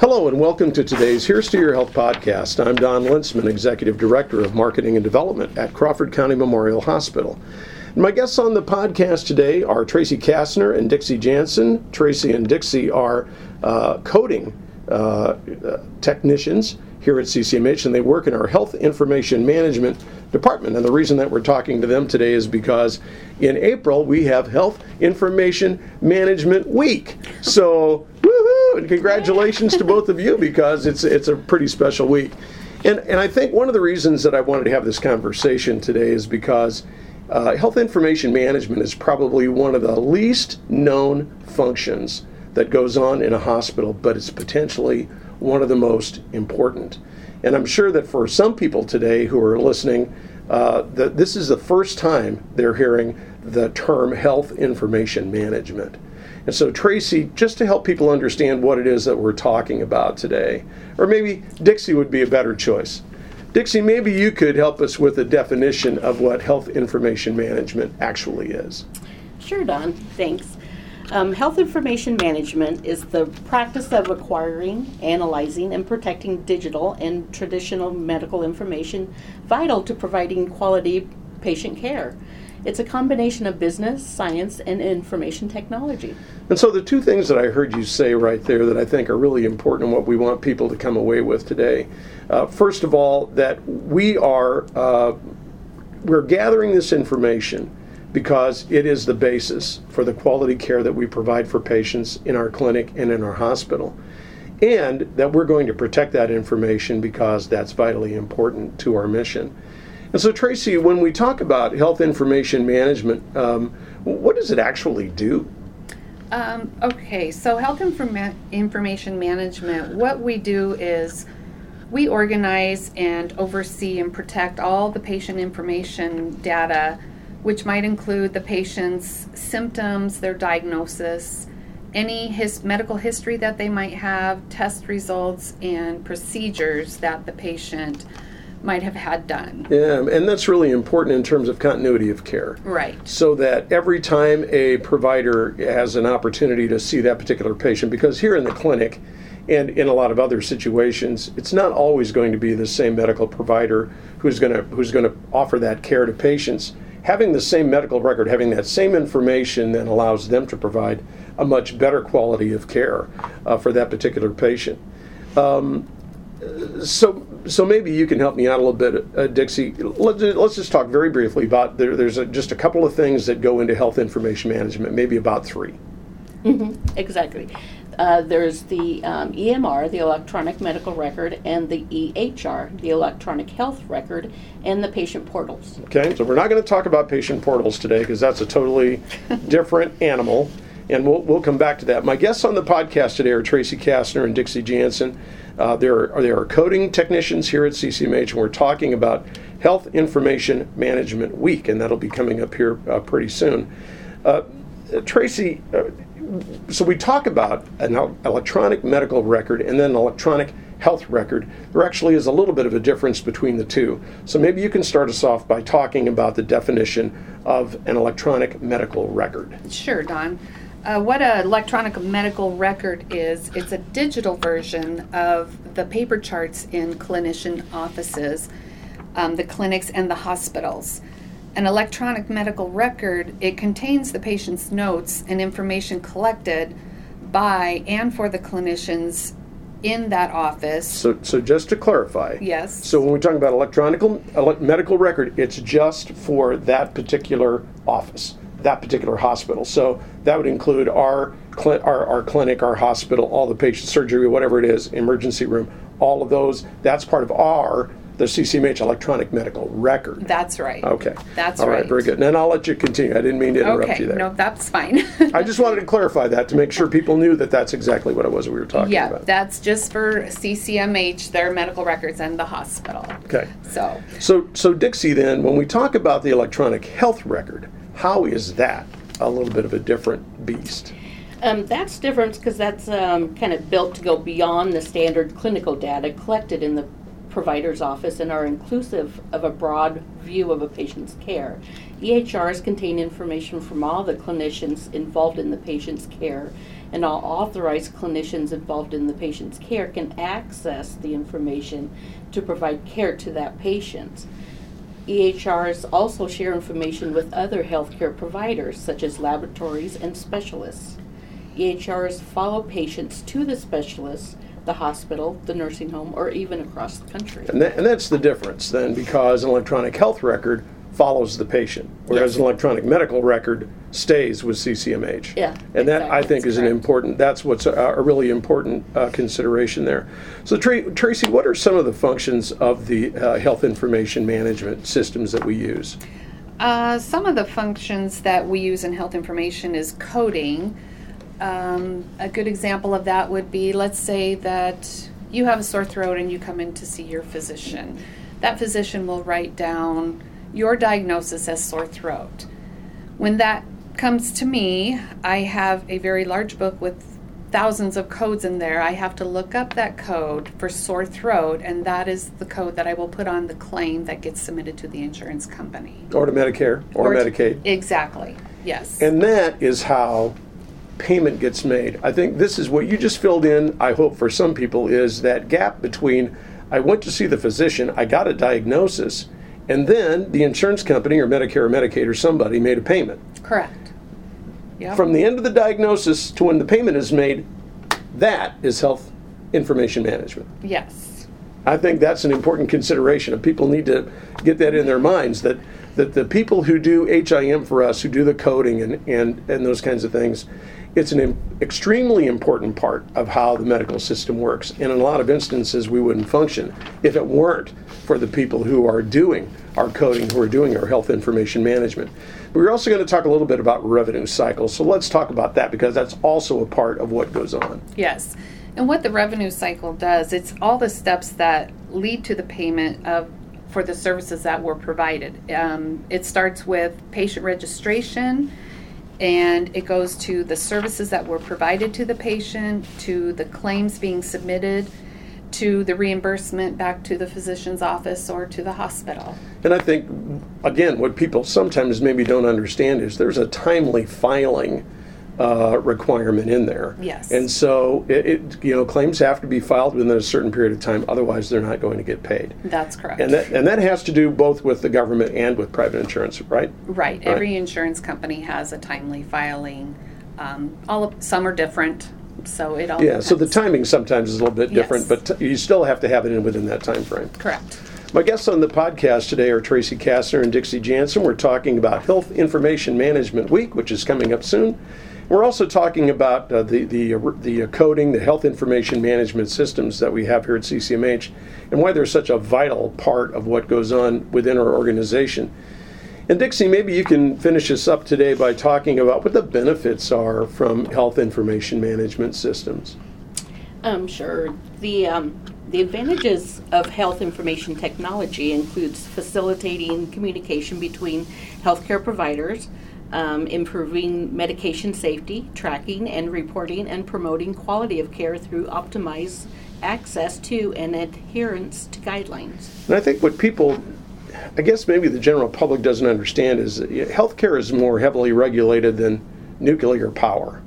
Hello and welcome to today's Here's to Your Health podcast. I'm Don Lintzman, Executive Director of Marketing and Development at Crawford County Memorial Hospital. And my guests on the podcast today are Tracy Kastner and Dixie Janssen. Tracy and Dixie are uh, coding uh, technicians here at CCMH, and they work in our Health Information Management Department. And the reason that we're talking to them today is because in April we have Health Information Management Week. So, And congratulations to both of you because it's it's a pretty special week. And and I think one of the reasons that I wanted to have this conversation today is because. Uh, health information management is probably one of the least known functions that goes on in a hospital, but it's potentially one of the most important. And I'm sure that for some people today who are listening, uh, that this is the first time they're hearing the term health information management. And so, Tracy, just to help people understand what it is that we're talking about today, or maybe Dixie would be a better choice. Dixie, maybe you could help us with a definition of what health information management actually is. Sure, Don. Thanks. Um, health information management is the practice of acquiring, analyzing, and protecting digital and traditional medical information vital to providing quality patient care. It's a combination of business, science, and information technology. And so, the two things that I heard you say right there that I think are really important and what we want people to come away with today. Uh, first of all, that we are uh, we're gathering this information because it is the basis for the quality care that we provide for patients in our clinic and in our hospital. And that we're going to protect that information because that's vitally important to our mission. And so, Tracy, when we talk about health information management, um, what does it actually do? Um, okay, so health informa- information management, what we do is we organize and oversee and protect all the patient information data which might include the patient's symptoms, their diagnosis, any his medical history that they might have, test results, and procedures that the patient might have had done. Yeah, and that's really important in terms of continuity of care. Right. So that every time a provider has an opportunity to see that particular patient, because here in the clinic and in a lot of other situations, it's not always going to be the same medical provider who's going to who's going to offer that care to patients having the same medical record, having that same information, then allows them to provide a much better quality of care uh, for that particular patient. Um, so, so maybe you can help me out a little bit, uh, Dixie. Let's, let's just talk very briefly about there, there's a, just a couple of things that go into health information management, maybe about 3 mm-hmm, exactly. Uh, there's the um, EMR, the electronic medical record, and the EHR, the electronic health record, and the patient portals. Okay, so we're not going to talk about patient portals today because that's a totally different animal, and we'll, we'll come back to that. My guests on the podcast today are Tracy Kastner and Dixie Janssen. Uh, there, are, there are coding technicians here at CCMH, and we're talking about Health Information Management Week, and that'll be coming up here uh, pretty soon. Uh, Tracy, uh, so we talk about an electronic medical record and then an electronic health record. There actually is a little bit of a difference between the two. So maybe you can start us off by talking about the definition of an electronic medical record. Sure, Don. Uh, what an electronic medical record is, it's a digital version of the paper charts in clinician offices, um, the clinics, and the hospitals an electronic medical record, it contains the patient's notes and information collected by and for the clinicians in that office. So, so just to clarify. Yes. So when we're talking about electronic medical record, it's just for that particular office, that particular hospital. So that would include our cl- our, our clinic, our hospital, all the patient surgery, whatever it is, emergency room, all of those. That's part of our the CCMH electronic medical record. That's right. Okay. That's All right. right. Very good. And then I'll let you continue. I didn't mean to interrupt okay. you there. No, that's fine. I just wanted to clarify that to make sure people knew that that's exactly what it was we were talking yeah, about. that's just for CCMH, their medical records, and the hospital. Okay. So. So, so Dixie, then, when we talk about the electronic health record, how is that a little bit of a different beast? Um, that's different because that's um, kind of built to go beyond the standard clinical data collected in the provider's office and are inclusive of a broad view of a patient's care. EHRs contain information from all the clinicians involved in the patient's care and all authorized clinicians involved in the patient's care can access the information to provide care to that patient. EHRs also share information with other healthcare providers, such as laboratories and specialists. EHRs follow patients to the specialists, the hospital, the nursing home, or even across the country. And, that, and that's the difference then, because an electronic health record follows the patient, whereas Yes. an electronic medical record stays with CCMH. Yeah, And that, I exactly. think, is an important, that's what's a, a really important uh, consideration there. So Tra- Tracy, what are some of the functions of the uh, health information management systems that we use? Uh, some of the functions that we use in health information is coding. Um, a good example of that would be let's say that you have a sore throat and you come in to see your physician. That physician will write down your diagnosis as sore throat. When that comes to me, I have a very large book with thousands of codes in there. I have to look up that code for sore throat, and that is the code that I will put on the claim that gets submitted to the insurance company. Or to Medicare or, to- Medicaid? Exactly. Yes. And that is how payment gets made. I think this is what you just filled in, I hope for some people, is that gap between I went to see the physician, I got a diagnosis, and then the insurance company or Medicare or Medicaid or somebody made a payment. Correct. Yep. From the end of the diagnosis to when the payment is made, that is health information management. yes. I think that's an important consideration, and people need to get that in their minds that that the people who do HIM for us, who do the coding and and, and those kinds of things, it's an im- extremely important part of how the medical system works. And in a lot of instances, we wouldn't function if it weren't for the people who are doing our coding, who are doing our health information management. We're also going to talk a little bit about revenue cycles. So let's talk about that because that's also a part of what goes on. Yes. And what the revenue cycle does, it's all the steps that lead to the payment of for the services that were provided. Um, it starts with patient registration and it goes to the services that were provided to the patient, to the claims being submitted, to the reimbursement back to the physician's office or to the hospital. And I think, again, what people sometimes maybe don't understand is there's a timely filing uh, requirement in there. Yes. And so, it, it, you know, claims have to be filed within a certain period of time, otherwise they're not going to get paid. That's correct. And that, and that has to do both with the government and with private insurance, right? Right. Every insurance company has a timely filing. Um, all of, some are different, so it all Yeah, so the timing sometimes is a little bit different, Yes. but t- you still have to have it in within that time frame. Correct. My guests on the podcast today are Tracy Kastner and Dixie Janssen. We're talking about Health Information Management Week, which is coming up soon. We're also talking about uh, the the, the coding, the health information management systems that we have here at CCMH, and why they're such a vital part of what goes on within our organization. And Dixie, maybe you can finish us up today by talking about what the benefits are from health information management systems. Um, sure. The um, the advantages of health information technology includes facilitating communication between healthcare providers, um, improving medication safety, tracking and reporting, and promoting quality of care through optimized access to and adherence to guidelines. And I think what people, I guess maybe the general public doesn't understand is healthcare is more heavily regulated than nuclear power.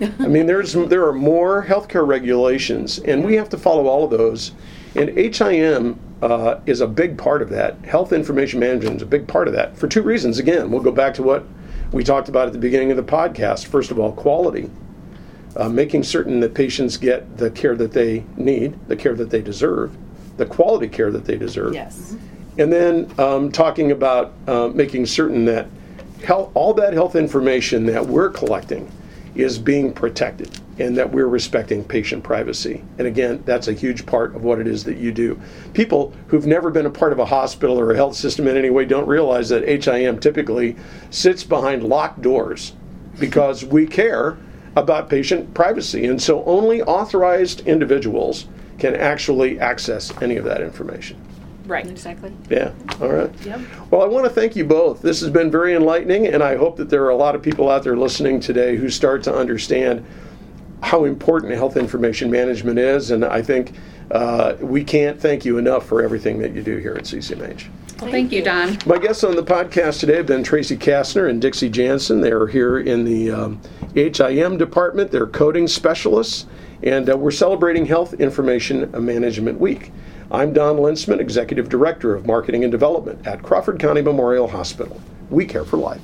I mean, there's there are more healthcare regulations, and we have to follow all of those. And HIM uh, is a big part of that. Health information management is a big part of that for two reasons. Again, we'll go back to what we talked about at the beginning of the podcast. First of all, quality uh, making certain that patients get the care that they need, the care that they deserve, the quality care that they deserve. Yes. And then um, talking about uh, making certain that health, all that health information that we're collecting is being protected and that we're respecting patient privacy. And again, that's a huge part of what it is that you do. People who've never been a part of a hospital or a health system in any way don't realize that HIM typically sits behind locked doors because we care about patient privacy. And so only authorized individuals can actually access any of that information. Right. Exactly. Yeah, all right. Yep. Well, I want to thank you both. This has been very enlightening, and I hope that there are a lot of people out there listening today who start to understand how important health information management is, and I think uh, we can't thank you enough for everything that you do here at CCMH. Well, thank you, Don. My guests on the podcast today have been Tracy Kastner and Dixie Janssen. They are here in the um, HIM department. They're coding specialists, and uh, we're celebrating Health Information Management Week. I'm Don Linsman, Executive Director of Marketing and Development at Crawford County Memorial Hospital. We care for life.